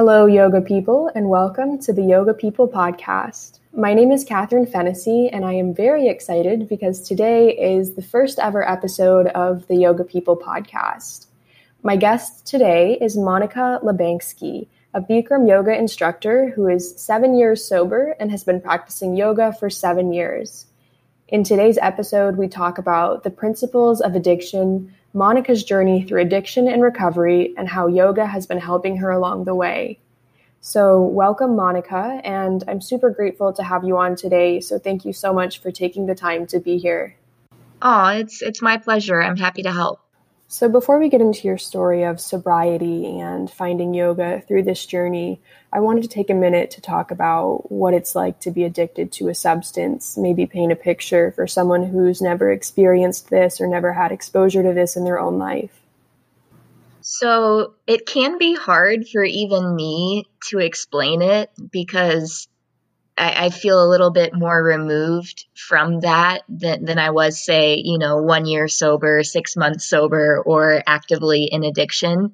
Hello, yoga people, and welcome to the Yoga People podcast. My name is Katherine Fennessy, and I am very excited because today is the first ever episode of the Yoga People podcast. My guest today is Monica LeBansky, a Bikram yoga instructor who is seven years sober and has been practicing yoga for seven years. In today's episode, we talk about the principles of addiction, Monica's journey through addiction and recovery, and how yoga has been helping her along the way. So, welcome, Monica, and I'm super grateful to have you on today. So, thank you so much for taking the time to be here. Oh, it's it's my pleasure. I'm happy to help. So, before we get into your story of sobriety and finding yoga through this journey, I wanted to take a minute to talk about what it's like to be addicted to a substance, maybe paint a picture for someone who's never experienced this or never had exposure to this in their own life. So, it can be hard for even me to explain it because I, I, feel a little bit more removed from that than, than I was, say, you know, one year sober, six months sober, or actively in addiction.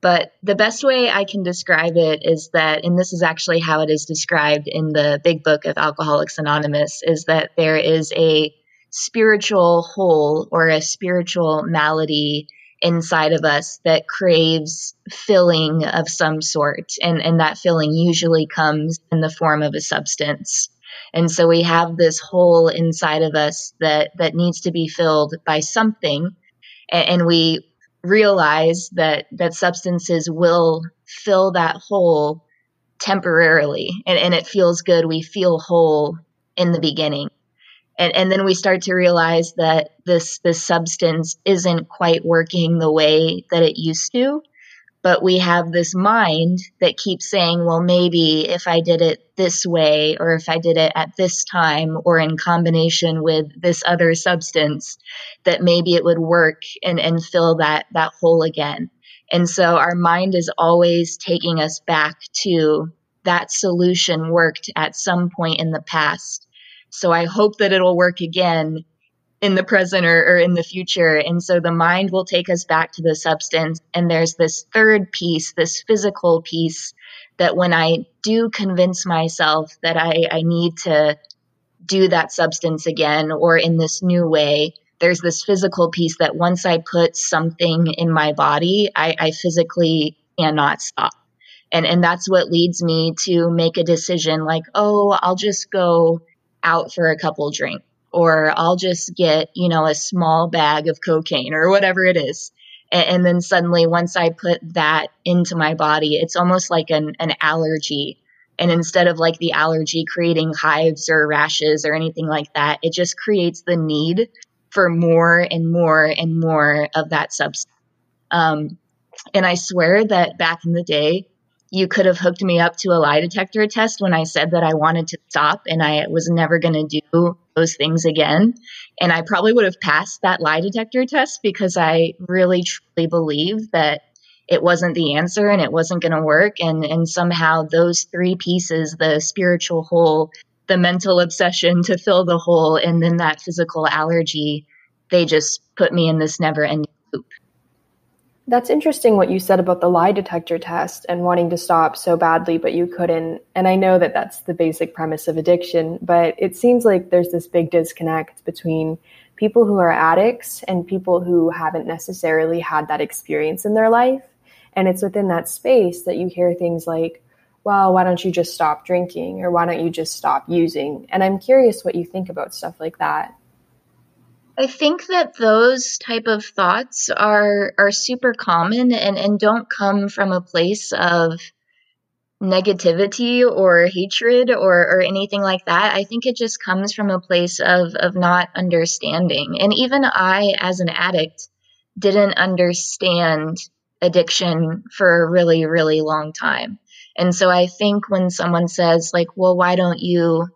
But the best way I can describe it is that, and this is actually how it is described in the big book of Alcoholics Anonymous, is that there is a spiritual hole or a spiritual malady inside of us that craves filling of some sort. And, and that filling usually comes in the form of a substance. And so we have this hole inside of us that, that needs to be filled by something. And, and we realize that, that substances will fill that hole temporarily. And, and it feels good. We feel whole in the beginning and, and then we start to realize that this this substance isn't quite working the way that it used to but we have this mind that keeps saying well maybe if i did it this way or if i did it at this time or in combination with this other substance that maybe it would work and and fill that that hole again. And so our mind is always taking us back to that solution worked at some point in the past. So I hope that it'll work again in the present or, or, in the future. And so the mind will take us back to the substance. And there's this third piece, this physical piece, that when I do convince myself that I, I need to do that substance again or in this new way, there's this physical piece that once I put something in my body, I, I physically cannot stop. And, and that's what leads me to make a decision like, oh, I'll just go out for a couple drinks or I'll just get, you know, a small bag of cocaine or whatever it is. And, and, then suddenly, once I put that into my body, it's almost like an, an allergy. And instead of like the allergy creating hives or rashes or anything like that, it just creates the need for more and more and more of that substance. Um, and I swear that back in the day, you could have hooked me up to a lie detector test when I said that I wanted to stop and I was never going to do those things again. And I probably would have passed that lie detector test because I really truly believe that it wasn't the answer and it wasn't going to work. And, and somehow those three pieces the spiritual hole, the mental obsession to fill the hole, and then that physical allergy they just put me in this never ending loop. That's interesting what you said about the lie detector test and wanting to stop so badly, but you couldn't. And I know that that's the basic premise of addiction, but it seems like there's this big disconnect between people who are addicts and people who haven't necessarily had that experience in their life. And it's within that space that you hear things like, well, why don't you just stop drinking? Or why don't you just stop using? And I'm curious what you think about stuff like that. I think that those type of thoughts are are super common and, and don't come from a place of negativity or hatred or, or anything like that. I think it just comes from a place of, of not understanding. And even I, as an addict, didn't understand addiction for a really, really long time. And so I think when someone says, like, well, why don't you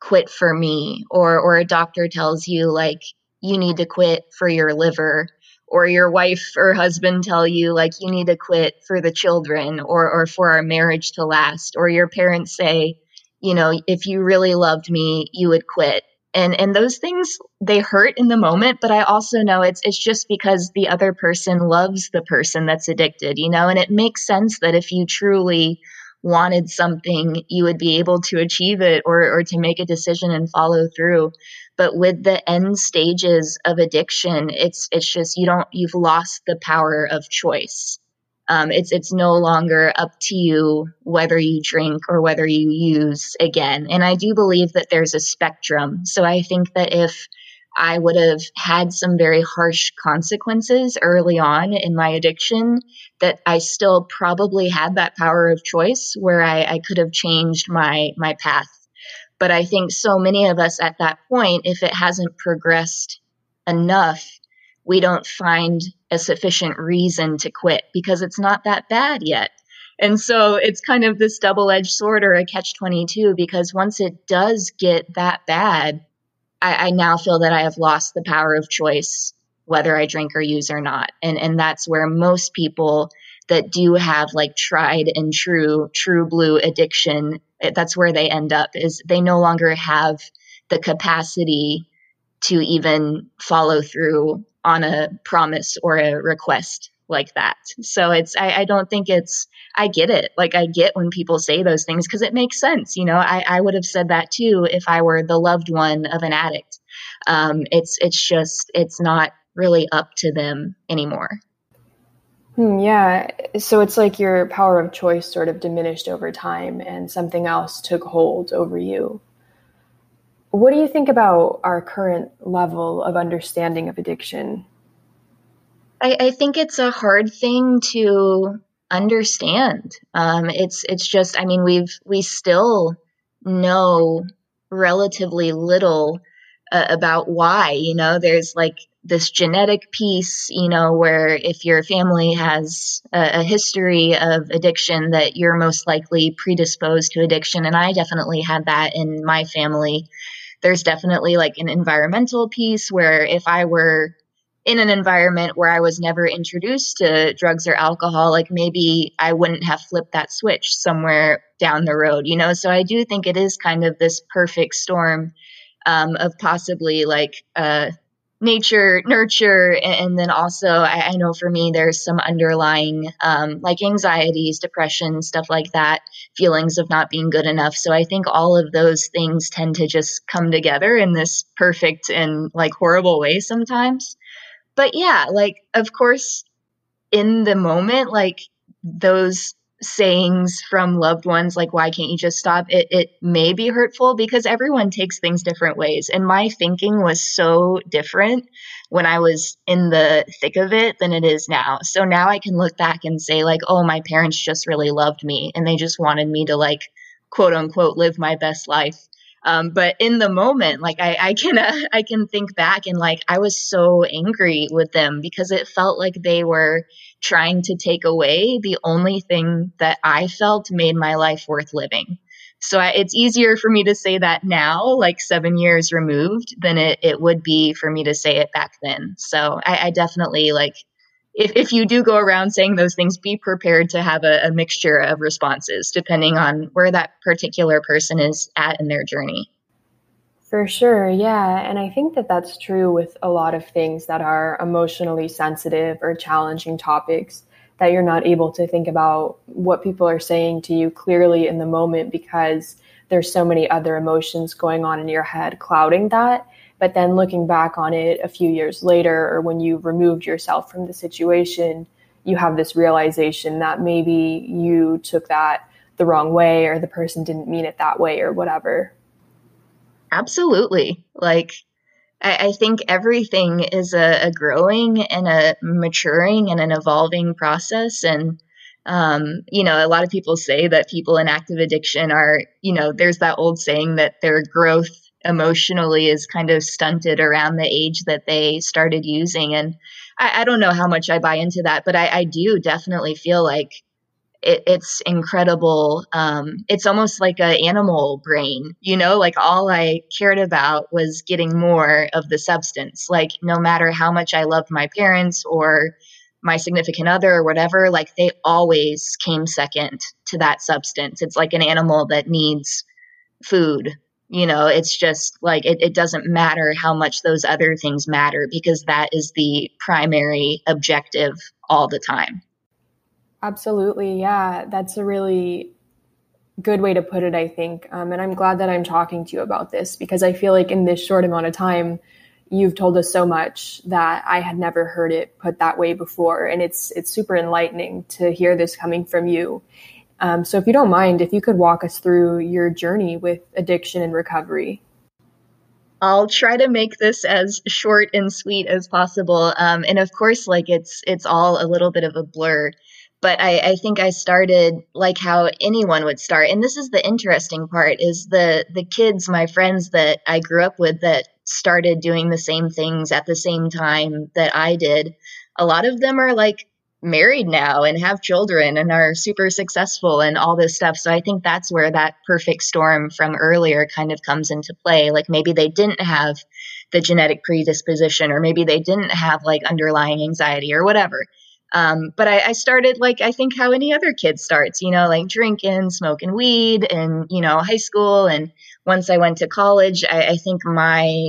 quit for me? Or, or a doctor tells you, like, you need to quit for your liver or your wife or husband tell you like you need to quit for the children or or for our marriage to last or your parents say you know if you really loved me you would quit. And and those things they hurt in the moment but i also know it's it's just because the other person loves the person that's addicted you know? And it makes sense that if you truly wanted something you would be able to achieve it or or to make a decision and follow through but with the end stages of addiction it's it's just you don't you've lost the power of choice um, it's it's no longer up to you whether you drink or whether you use again. And I do believe that there's a spectrum. So I think that if I would have had some very harsh consequences early on in my addiction, that I still probably had that power of choice where I, I could have changed my my path. But I think so many of us at that point, if it hasn't progressed enough, we don't find a sufficient reason to quit because it's not that bad yet. And so it's kind of this double edged sword or a catch 22 because once it does get that bad, I, I, now feel that I have lost the power of choice whether I drink or use or not. And, and that's where most people that do have like tried and true, true blue addiction, that's where they end up is they no longer have the capacity to even follow through on a promise or a request like that. So it's, I, I, don't think it's, I get it. Like, I get when people say those things because it makes sense. You know, I, I would have said that too if I were the loved one of an addict. Um, it's, it's just, it's not really up to them anymore. Hmm, yeah. So it's like your power of choice sort of diminished over time and something else took hold over you. What do you think about our current level of understanding of addiction? I, I think it's a hard thing to understand. Um, it's it's just I mean we've we still know relatively little uh, about why. You know, there's like this genetic piece, you know, where if your family has a, a, history of addiction, that you're most likely predisposed to addiction. And I definitely had that in my family there's definitely like an environmental piece where if I were in an environment where I was never introduced to drugs or alcohol, like maybe I wouldn't have flipped that switch somewhere down the road, you know? So I do think it is kind of this perfect storm um, of possibly like uh, nature, nurture, and, then also I, I, know for me there's some underlying um, like anxieties, depression, stuff like that, feelings of not being good enough. So I think all of those things tend to just come together in this perfect and like horrible way sometimes. But yeah, like of course, in the moment, like those sayings from loved ones like why can't you just stop? it it may be hurtful because everyone takes things different ways. And my thinking was so different when i was in the thick of it than it is now. So now i can look back and say like oh my parents just really loved me and they just wanted me to like quote unquote live my best life um, but in the moment, like I, I can, uh, I can think back and like I was so angry with them because it felt like they were trying to take away the only thing that I felt made my life worth living. So I, it's easier for me to say that now, like seven years removed, than it, it would be for me to say it back then. So I, I definitely like if, if you do go around saying those things, be prepared to have a, a mixture of responses depending on where that particular person is at in their journey. For sure, yeah. And I think that that's true with a lot of things that are emotionally sensitive or challenging topics that you're not able to think about what people are saying to you clearly in the moment because there's so many other emotions going on in your head clouding that. But then looking back on it a few years later, or when you've removed yourself from the situation, you have this realization that maybe you took that the wrong way, or the person didn't mean it that way, or whatever. Absolutely. Like, I, I think everything is a, a, growing and a maturing and an evolving process. And, um, you know, a lot of people say that people in active addiction are, you know, there's that old saying that their growth emotionally is kind of stunted around the age that they started using. And I, I don't know how much I buy into that, but I, I do definitely feel like it, it's incredible. Um, it's almost like an animal brain, you know, like all I cared about was getting more of the substance. Like, no matter how much I loved my parents or my significant other or whatever, like they always came second to that substance. It's like an animal that needs food You know, it's just like it, it doesn't matter how much those other things matter because that is the primary objective all the time. Absolutely. Yeah. That's a really good way to put it, I think. Um, and I'm glad that I'm talking to you about this because I feel like in this short amount of time, you've told us so much that I had never heard it put that way before. And it's, it's super enlightening to hear this coming from you. Um, so if you don't mind, if you could walk us through your journey with addiction and recovery. I'll try to make this as short and sweet as possible. Um, and of course, like it's it's all a little bit of a blur but I, I, think I started like how anyone would start. And this is the interesting part is the the kids, my friends that I grew up with that started doing the same things at the same time that I did. A lot of them are like married now and have children and are super successful and all this stuff. So I think that's where that perfect storm from earlier kind of comes into play. Like maybe they didn't have the genetic predisposition or maybe they didn't have like underlying anxiety or whatever um, but I, I, started like I think how any other kid starts, you know, like drinking, smoking weed, and you know, high school. And once I went to college, I, I think my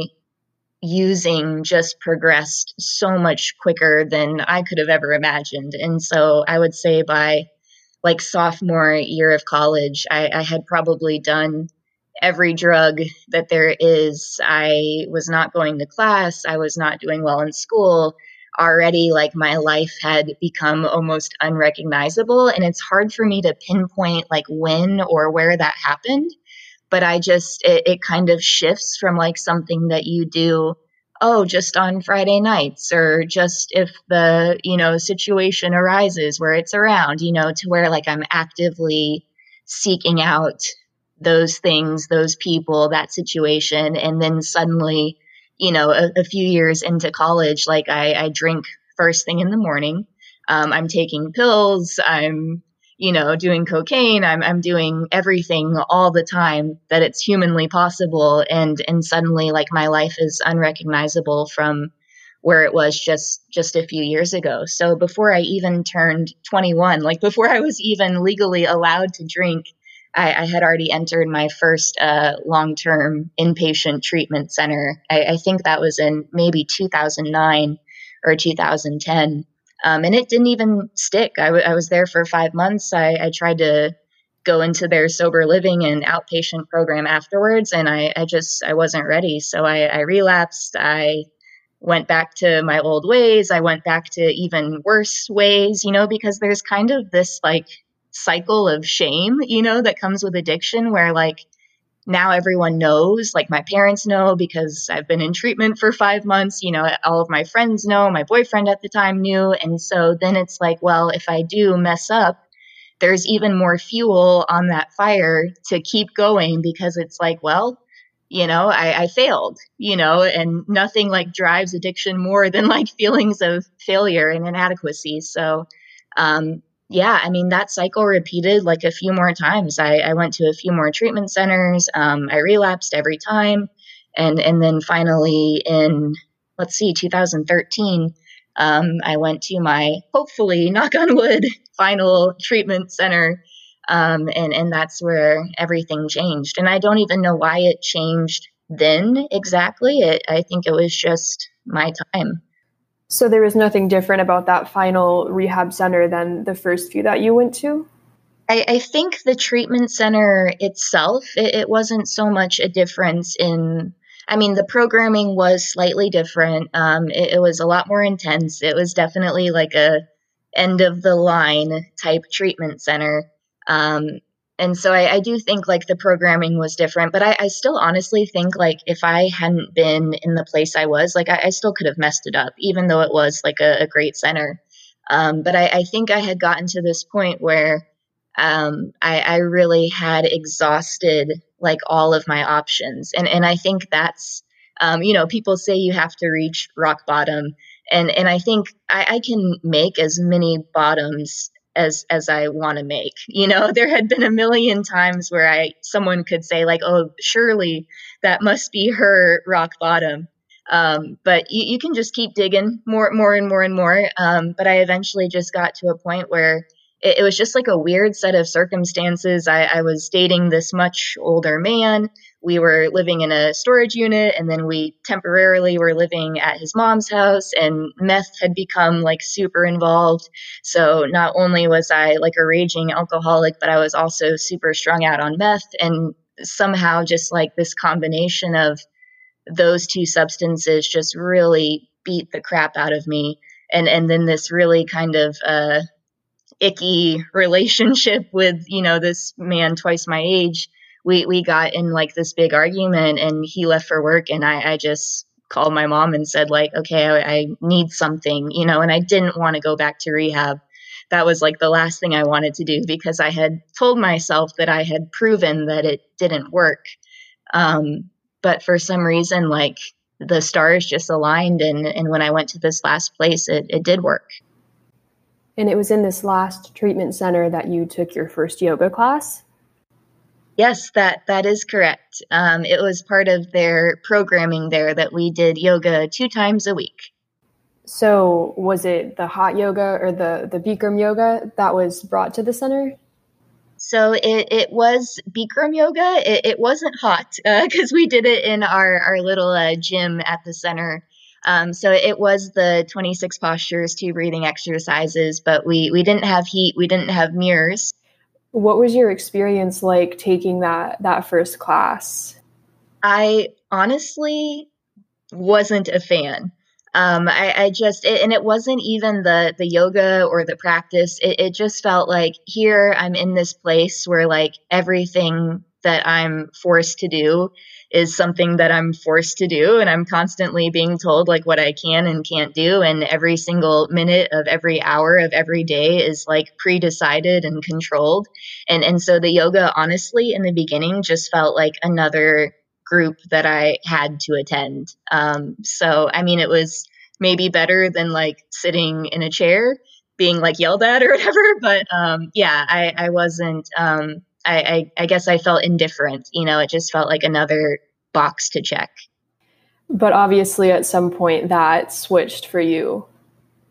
using just progressed so much quicker than I could have ever imagined. And so I would say by like sophomore year of college, I, I had probably done every drug that there is. I was not going to class. I was not doing well in school already like my life had become almost unrecognizable and it's hard for me to pinpoint like when or where that happened but i just it, it kind of shifts from like something that you do oh just on friday nights or just if the you know situation arises where it's around you know to where like i'm actively seeking out those things those people that situation and then suddenly you know, a, a few years into college, like I, I drink first thing in the morning. Um, I'm taking pills. I'm, you know, doing cocaine. I'm, I'm doing everything all the time that it's humanly possible. And, and suddenly like my life is unrecognizable from where it was just, just a few years ago. So before I even turned 21, like before I was even legally allowed to drink, I, I had already entered my first uh, long term inpatient treatment center. I, I, think that was in maybe 2009 or 2010. Um, and it didn't even stick. I, w- I was there for five months. I, I tried to go into their sober living and outpatient program afterwards, and I, I just I wasn't ready. So I, I relapsed. I went back to my old ways. I went back to even worse ways, you know, because there's kind of this like cycle of shame, you know, that comes with addiction where like now everyone knows, like my parents know because I've been in treatment for five months, you know, all of my friends know, my boyfriend at the time knew. And so then it's like, well, if I do mess up, there's even more fuel on that fire to keep going because it's like, well, you know, I, I failed, you know, and nothing like drives addiction more than like feelings of failure and inadequacy. So, um, yeah, I mean, that cycle repeated like a few more times. I, I went to a few more treatment centers. Um, I relapsed every time. And, and then finally in, let's see, 2013, um, I went to my, hopefully, knock on wood, final treatment center. Um, and, and that's where everything changed. And I don't even know why it changed then exactly. It, I think it was just my time. So there was nothing different about that final rehab center than the first few that you went to? I, I think the treatment center itself, it, it, wasn't so much a difference in. I mean, the programming was slightly different. Um, it, it was a lot more intense. It was definitely like a end of the line type treatment center. Um, and so I, I, do think like the programming was different but I, I, still honestly think like if i hadn't been in the place i was like i, I still could have messed it up even though it was like a, a great center. Um, but I, think i had gotten to this point where um, I, really had exhausted like all of my options. And and i think that's um, you know people say you have to reach rock bottom. And and i think I can make as many bottoms as as I want to make. You know, there had been a million times where I someone could say like, "Oh, surely that must be her rock bottom." Um, but you, you, can just keep digging more, more and more and more. Um, but I eventually just got to a point where it, it was just like a weird set of circumstances. I, I was dating this much older man. We were living in a storage unit, and then we temporarily were living at his mom's house, and meth had become like super involved. So not only was I like a raging alcoholic, but I was also super strung out on meth. And somehow, just like this combination of those two substances just really beat the crap out of me. And, and then this really kind of uh, icky relationship with you know this man twice my age we we got in like this big argument and he left for work and i i just called my mom and said like okay i, I need something you know and i didn't want to go back to rehab. That was like the last thing i wanted to do because i had told myself that i had proven that it didn't work. Um, but for some reason like the stars just aligned and and when i went to this last place it, it did work and it was in this last treatment center that you took your first yoga class? Yes, that that is correct. Um, it was part of their programming there that we did yoga two times a week. So, was it the hot yoga or the the Bikram yoga that was brought to the center? So it, it was Bikram yoga. It, it wasn't hot because uh, we did it in our our little uh, gym at the center. Um, so it was the 26 postures, two breathing exercises, but we, we didn't have heat, we didn't have mirrors. What was your experience like taking that that first class? I honestly wasn't a fan. Um, I, I just it, and it wasn't even the the yoga or the practice. It, it just felt like here I'm in this place where like everything that I'm forced to do is something that I'm forced to do and I'm constantly being told like what I can and can't do and every single minute of every hour of every day is like pre-decided and controlled. And and so the yoga honestly in the beginning just felt like another group that I had to attend. Um so I mean it was maybe better than like sitting in a chair being like yelled at or whatever but um yeah I I wasn't um I, I, I guess I felt indifferent. You know, it just felt like another box to check. But obviously, at some point, that switched for you.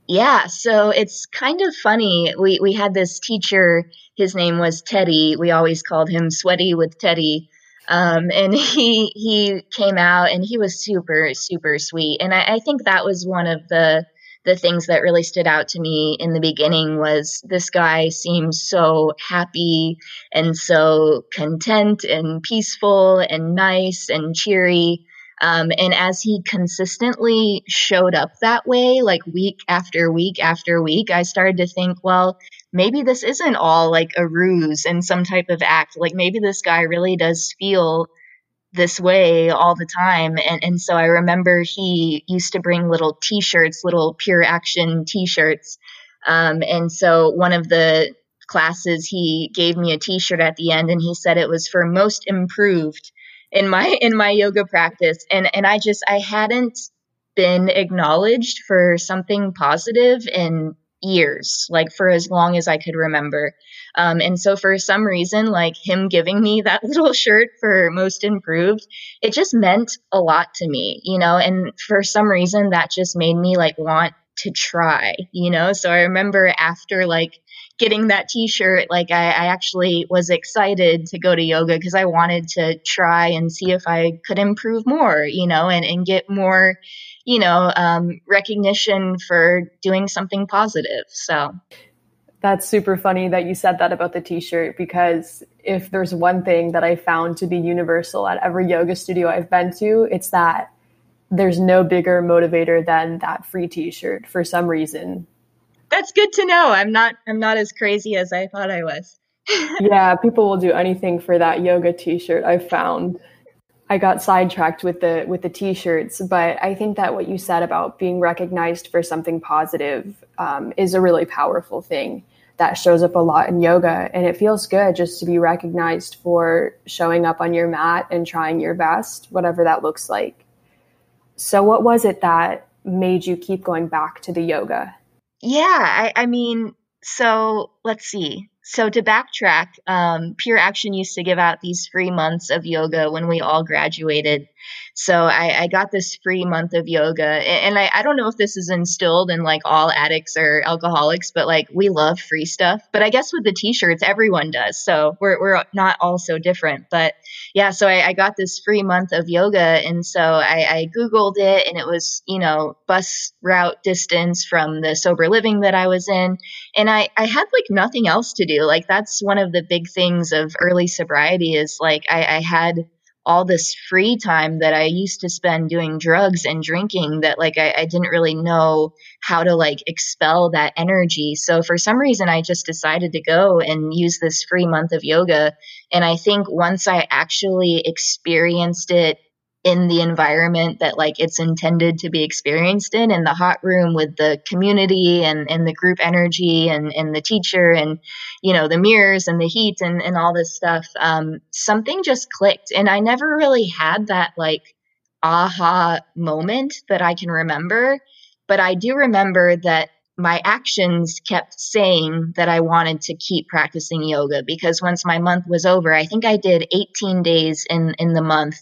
Yeah, so it's kind of funny. We we had this teacher. His name was Teddy. We always called him Sweaty with Teddy. Um, and he he came out and he was super super sweet. And I, I think that was one of the the things that really stood out to me in the beginning was this guy seems so happy and so content and peaceful and nice and cheery. Um, and as he consistently showed up that way, like week after week after week, I started to think, well, maybe this isn't all like a ruse and some type of act. Like maybe this guy really does feel this way all the time. And and so I remember he used to bring little t-shirts little Pure Action t-shirts. Um, and so one of the classes he gave me a t-shirt at the end and he said it was for most improved in my in my yoga practice. And and I just I hadn't been acknowledged for something positive in years like for as long as I could remember um, and so for some reason, like him giving me that little shirt for most improved, it just meant a lot to me, you know, and for some reason that just made me like want to try, you know? So I remember after like getting that t-shirt, like I, I actually was excited to go to yoga because I wanted to try and see if I could improve more, you know, and, and get more, you know, um, recognition for doing something positive. So that's super funny that you said that about the t shirt because if there's one thing that I found to be universal at every yoga studio I've been to, it's that there's no bigger motivator than that free t shirt for some reason. That's good to know. I'm not I'm not as crazy as I thought I was. yeah, people will do anything for that yoga t shirt, I've found. I got sidetracked with the with the t-shirts, but I think that what you said about being recognized for something positive um, is a really powerful thing that shows up a lot in yoga, and it feels good just to be recognized for showing up on your mat and trying your best, whatever that looks like. So, what was it that made you keep going back to the yoga? Yeah, I, I mean, so let's see. So to backtrack, um, Pure Action used to give out these free months of yoga when we all graduated. So I, I got this free month of yoga. And I, I don't know if this is instilled in like all addicts or alcoholics, but like we love free stuff. But I guess with the t shirts, everyone does. So we're, we're not all so different. But yeah, so I, I got this free month of yoga. And so I, I Googled it and it was, you know, bus route distance from the sober living that I was in. And I, I had like nothing else to do. Like that's one of the big things of early sobriety is like I, I had all this free time that I used to spend doing drugs and drinking that like I, I, didn't really know how to like expel that energy. So for some reason I just decided to go and use this free month of yoga. And I think once I actually experienced it in the environment that like it's intended to be experienced in in the hot room with the community and, and the group energy and, and the teacher and you know the mirrors and the heat and, and all this stuff um, something just clicked. And i never really had that like aha moment that i can remember but i do remember that my actions kept saying that I wanted to keep practicing yoga because once my month was over, I think I did 18 days in in the month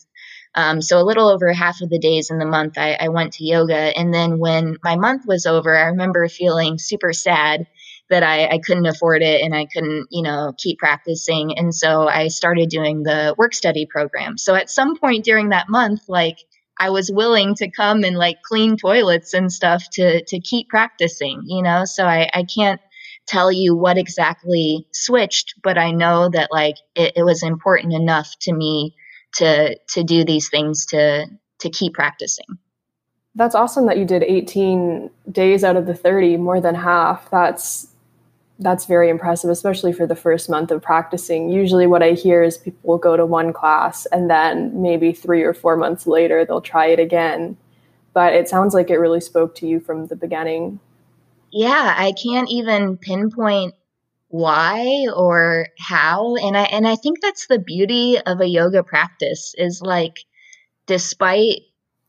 um, so a little over half of the days in the month, I, I went to yoga. And then when my month was over, I remember feeling super sad that I, I couldn't afford it and I couldn't, you know, keep practicing. And so I started doing the work study program. So at some point during that month, like I was willing to come and like clean toilets and stuff to to keep practicing, you know. So I, I can't tell you what exactly switched, but I know that like it, it was important enough to me to to do these things to to keep practicing. That's awesome that you did 18 days out of the 30, more than half. That's that's very impressive, especially for the first month of practicing. Usually, what I hear is people will go to one class and then maybe three or four months later they'll try it again. But it sounds like it really spoke to you from the beginning. Yeah, I can't even pinpoint why or how and i and i think that's the beauty of a yoga practice is like despite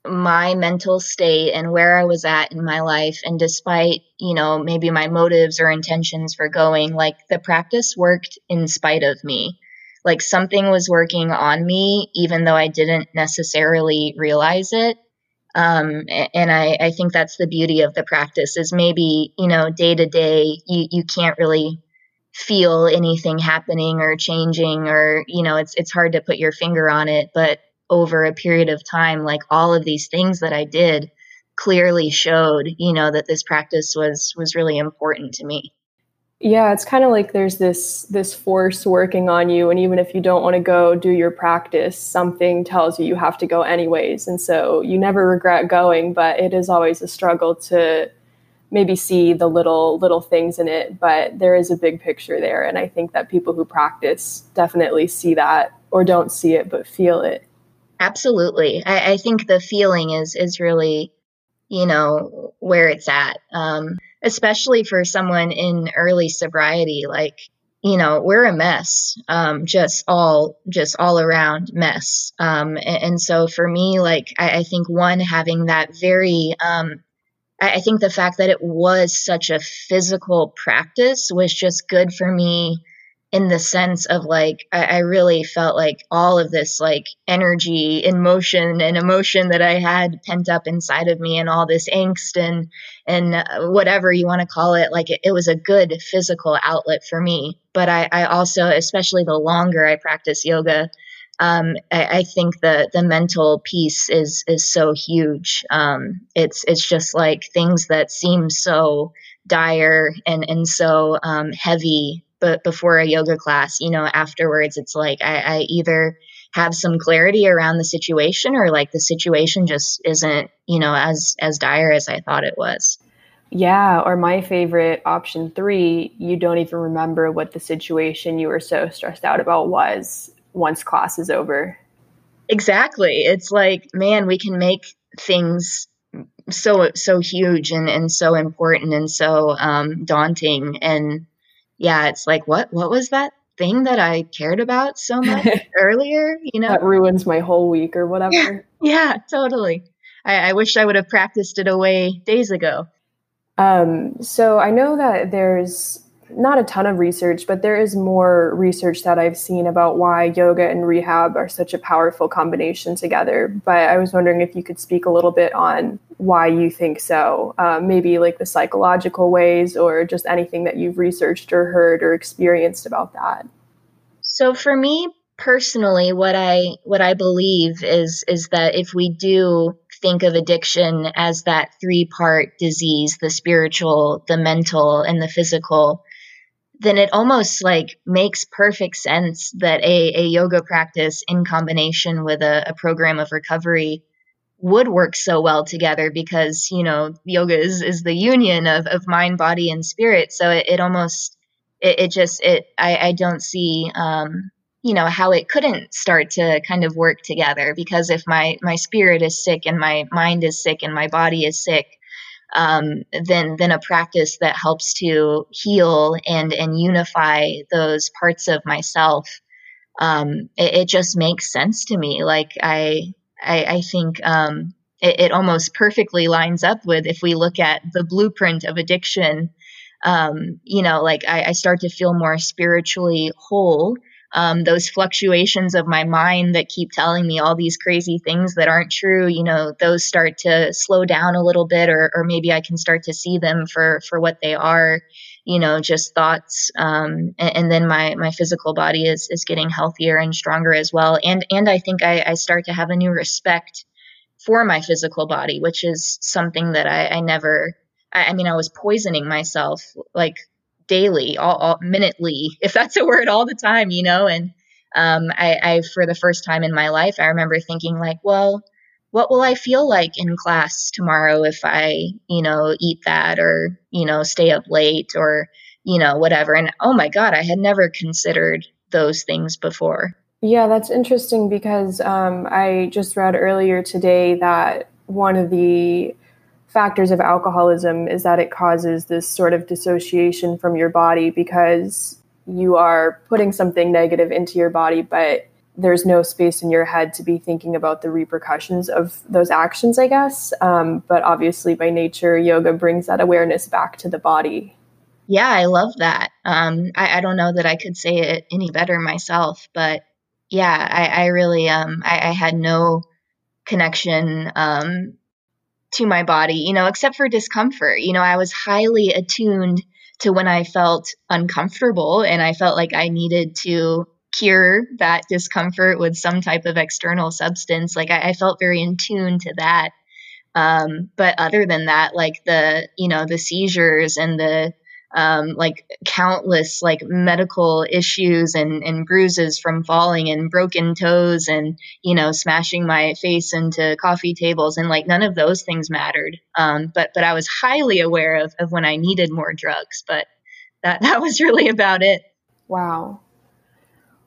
my mental state and where i was at in my life and despite you know maybe my motives or intentions for going like the practice worked in spite of me. Like something was working on me even though i didn't necessarily realize it. Um, and I, I think that's the beauty of the practice is maybe you know day to day you you can't really feel anything happening or changing or you know it's it's hard to put your finger on it but over a period of time like all of these things that I did clearly showed you know that this practice was was really important to me. Yeah it's kind of like there's this this force working on you and even if you don't want to go do your practice something tells you you have to go anyways and so you never regret going but it is always a struggle to maybe see the little little things in it but there is a big picture there. And i think that people who practice definitely see that or don't see it but feel it. Absolutely. I, I think the feeling is is really you know where it's at. Um, especially for someone in early sobriety like you know we're a mess um, just all just all around mess. Um, and, and, so for me like I, I, think one having that very um, I think the fact that it was such a physical practice was just good for me in the sense of like I, I, really felt like all of this like energy and motion and emotion that I had pent up inside of me and all this angst and and uh, whatever you want to call it like it, it, was a good physical outlet for me. But I, I also especially the longer I practice yoga um, I, I, think the the mental piece is is so huge. Um, it's it's just like things that seem so dire and and so um, heavy, but before a yoga class, you know, afterwards, it's like I, I either have some clarity around the situation or like the situation just isn't you know as as dire as I thought it was. Yeah, or my favorite option three, you don't even remember what the situation you were so stressed out about was once class is over. Exactly. It's like, man, we can make things so so huge and, and so important and so um, daunting. And yeah, it's like, what what was that thing that I cared about so much earlier? You know, that ruins my whole week or whatever. yeah, totally. I, I wish I would have practiced it away days ago. Um, so I know that there's not a ton of research, but there is more research that I've seen about why yoga and rehab are such a powerful combination together. But I was wondering if you could speak a little bit on why you think so, uh, maybe like the psychological ways or just anything that you've researched or heard or experienced about that. So for me personally, what I what I believe is is that if we do think of addiction as that three part disease the spiritual, the mental, and the physical then it almost like makes perfect sense that a, a yoga practice in combination with a, a program of recovery would work so well together because you know yoga is, is the union of, of mind body and spirit. So it, it almost it, it, just it I, I don't see um, you know how it couldn't start to kind of work together because if my my spirit is sick and my mind is sick and my body is sick um, than then a practice that helps to heal and and unify those parts of myself. Um, it, it, just makes sense to me. Like i i, I think um, it, it, almost perfectly lines up with if we look at the blueprint of addiction um, you know like I, I start to feel more spiritually whole um, those fluctuations of my mind that keep telling me all these crazy things that aren't true, you know, those start to slow down a little bit, or, or maybe I can start to see them for, for what they are, you know, just thoughts. Um, and, and, then my, my physical body is, is getting healthier and stronger as well. And, and I think I, I start to have a new respect for my physical body, which is something that I, I never, I, I mean, I was poisoning myself like daily, all, all minutely, if that's a word, all the time, you know. And um, I, I, for the first time in my life, I remember thinking like, well, what will I feel like in class tomorrow if I, you know, eat that or you know, stay up late or you know, whatever. And oh my God, I had never considered those things before. Yeah, that's interesting because um, I just read earlier today that one of the factors of alcoholism is that it causes this sort of dissociation from your body because you are putting something negative into your body, but there's no space in your head to be thinking about the repercussions of those actions, I guess. Um, but obviously, by nature, yoga brings that awareness back to the body. Yeah, I love that. Um, I, I, don't know that I could say it any better myself, but yeah, I, I really, um, I, I, had no connection um, to my body, you know, except for discomfort. You know, I was highly attuned to when I felt uncomfortable and I felt like I needed to cure that discomfort with some type of external substance. Like I, I felt very in tune to that. Um, but other than that, like the, you know, the seizures and the um, like countless like medical issues and, and bruises from falling and broken toes and you know smashing my face into coffee tables and like none of those things mattered. Um, but but i was highly aware of, of when i needed more drugs but that that was really about it. Wow.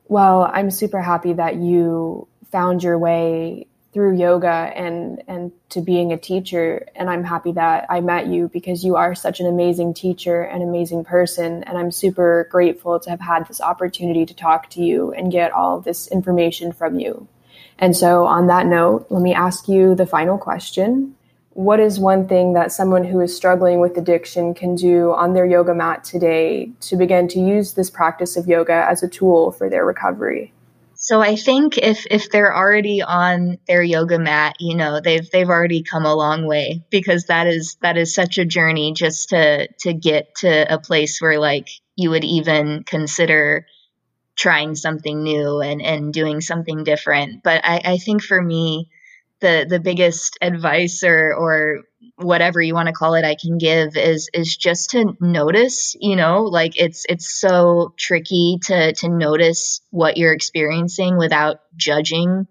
Well i'm super happy that you found your way through yoga and and to being a teacher. And i'm happy that i met you because you are such an amazing teacher and amazing person. And i'm super grateful to have had this opportunity to talk to you and get all this information from you. And so on that note let me ask you the final question. What is one thing that someone who is struggling with addiction can do on their yoga mat today to begin to use this practice of yoga as a tool for their recovery so I think if if they're already on their yoga mat, you know, they've they've already come a long way because that is that is such a journey just to to get to a place where like you would even consider trying something new and and doing something different. But I, I think for me, the the biggest advice or or whatever you want to call it I can give is is just to notice, you know, like it's it's so tricky to to notice what you're experiencing without judging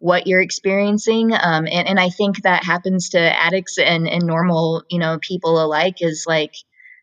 what you're experiencing. Um, and, and I think that happens to addicts and, and normal, you know, people alike is like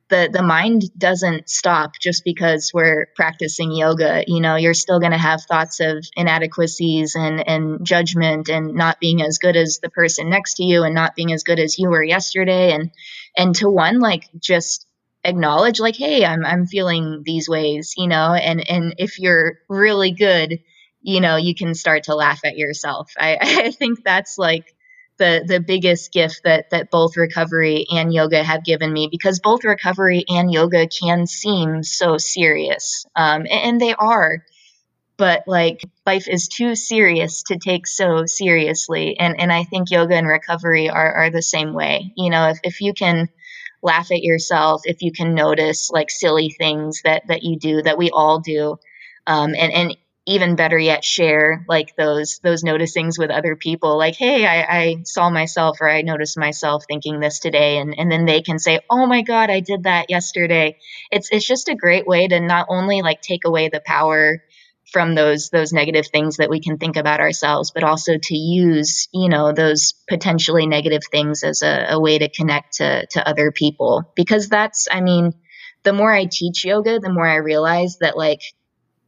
the the mind doesn't stop just because we're practicing yoga. You know you're still going to have thoughts of inadequacies and and judgment and not being as good as the person next to you and not being as good as you were yesterday. And and to one like just acknowledge like hey i'm i'm feeling these ways you know? And and if you're really good you know you can start to laugh at yourself. I i think that's like the the biggest gift that that both recovery and yoga have given me because both recovery and yoga can seem so serious um, and, and they are but like life is too serious to take so seriously and and i think yoga and recovery are are the same way. You know if, if you can laugh at yourself if you can notice like silly things that that you do that we all do um, and and even better yet share like those those noticings with other people. Like hey I, I, saw myself or i noticed myself thinking this today and, and then they can say oh my god i did that yesterday. It's it's just a great way to not only like take away the power from those those negative things that we can think about ourselves but also to use you know those potentially negative things as a, a way to connect to to other people. Because that's i mean the more i teach yoga the more i realize that like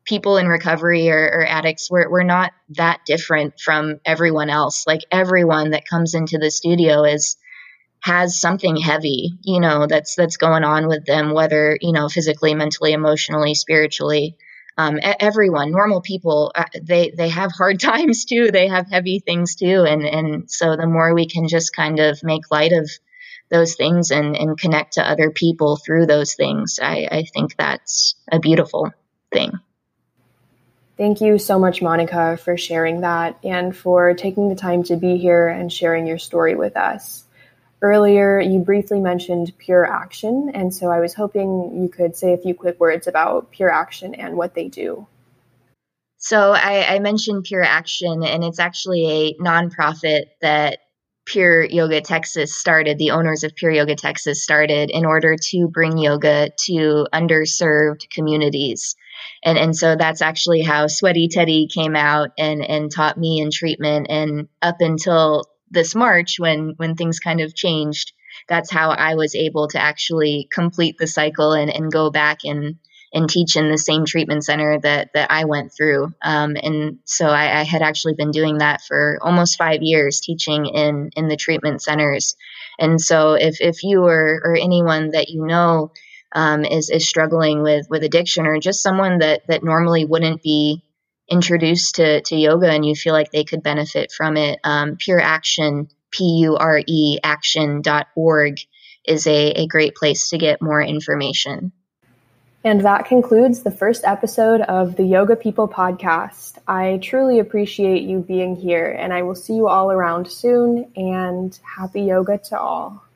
people in recovery or, or addicts we're, we're not that different from everyone else like everyone that comes into the studio is has something heavy you know that's that's going on with them whether you know physically mentally emotionally spiritually um, everyone, normal people, uh, they they have hard times too. They have heavy things too, and and so the more we can just kind of make light of those things and and connect to other people through those things, I, I think that's a beautiful thing. Thank you so much, Monica, for sharing that and for taking the time to be here and sharing your story with us. Earlier, you briefly mentioned Pure Action, and so I was hoping you could say a few quick words about Pure Action and what they do. So, I, I mentioned Pure Action, and it's actually a nonprofit that Pure Yoga Texas started, the owners of Pure Yoga Texas started in order to bring yoga to underserved communities. And, and so that's actually how Sweaty Teddy came out and, and taught me in treatment. And up until this March when when things kind of changed, that's how I was able to actually complete the cycle and, and go back and and teach in the same treatment center that that I went through. Um, and so I, I, had actually been doing that for almost five years, teaching in in the treatment centers. And so if if you or or anyone that you know um, is is struggling with with addiction or just someone that that normally wouldn't be introduced to, to yoga and you feel like they could benefit from it, um, Pure Action, P U R E action.org is a, a great place to get more information. And that concludes the first episode of the Yoga People podcast. I truly appreciate you being here, and I will see you all around soon. And happy yoga to all.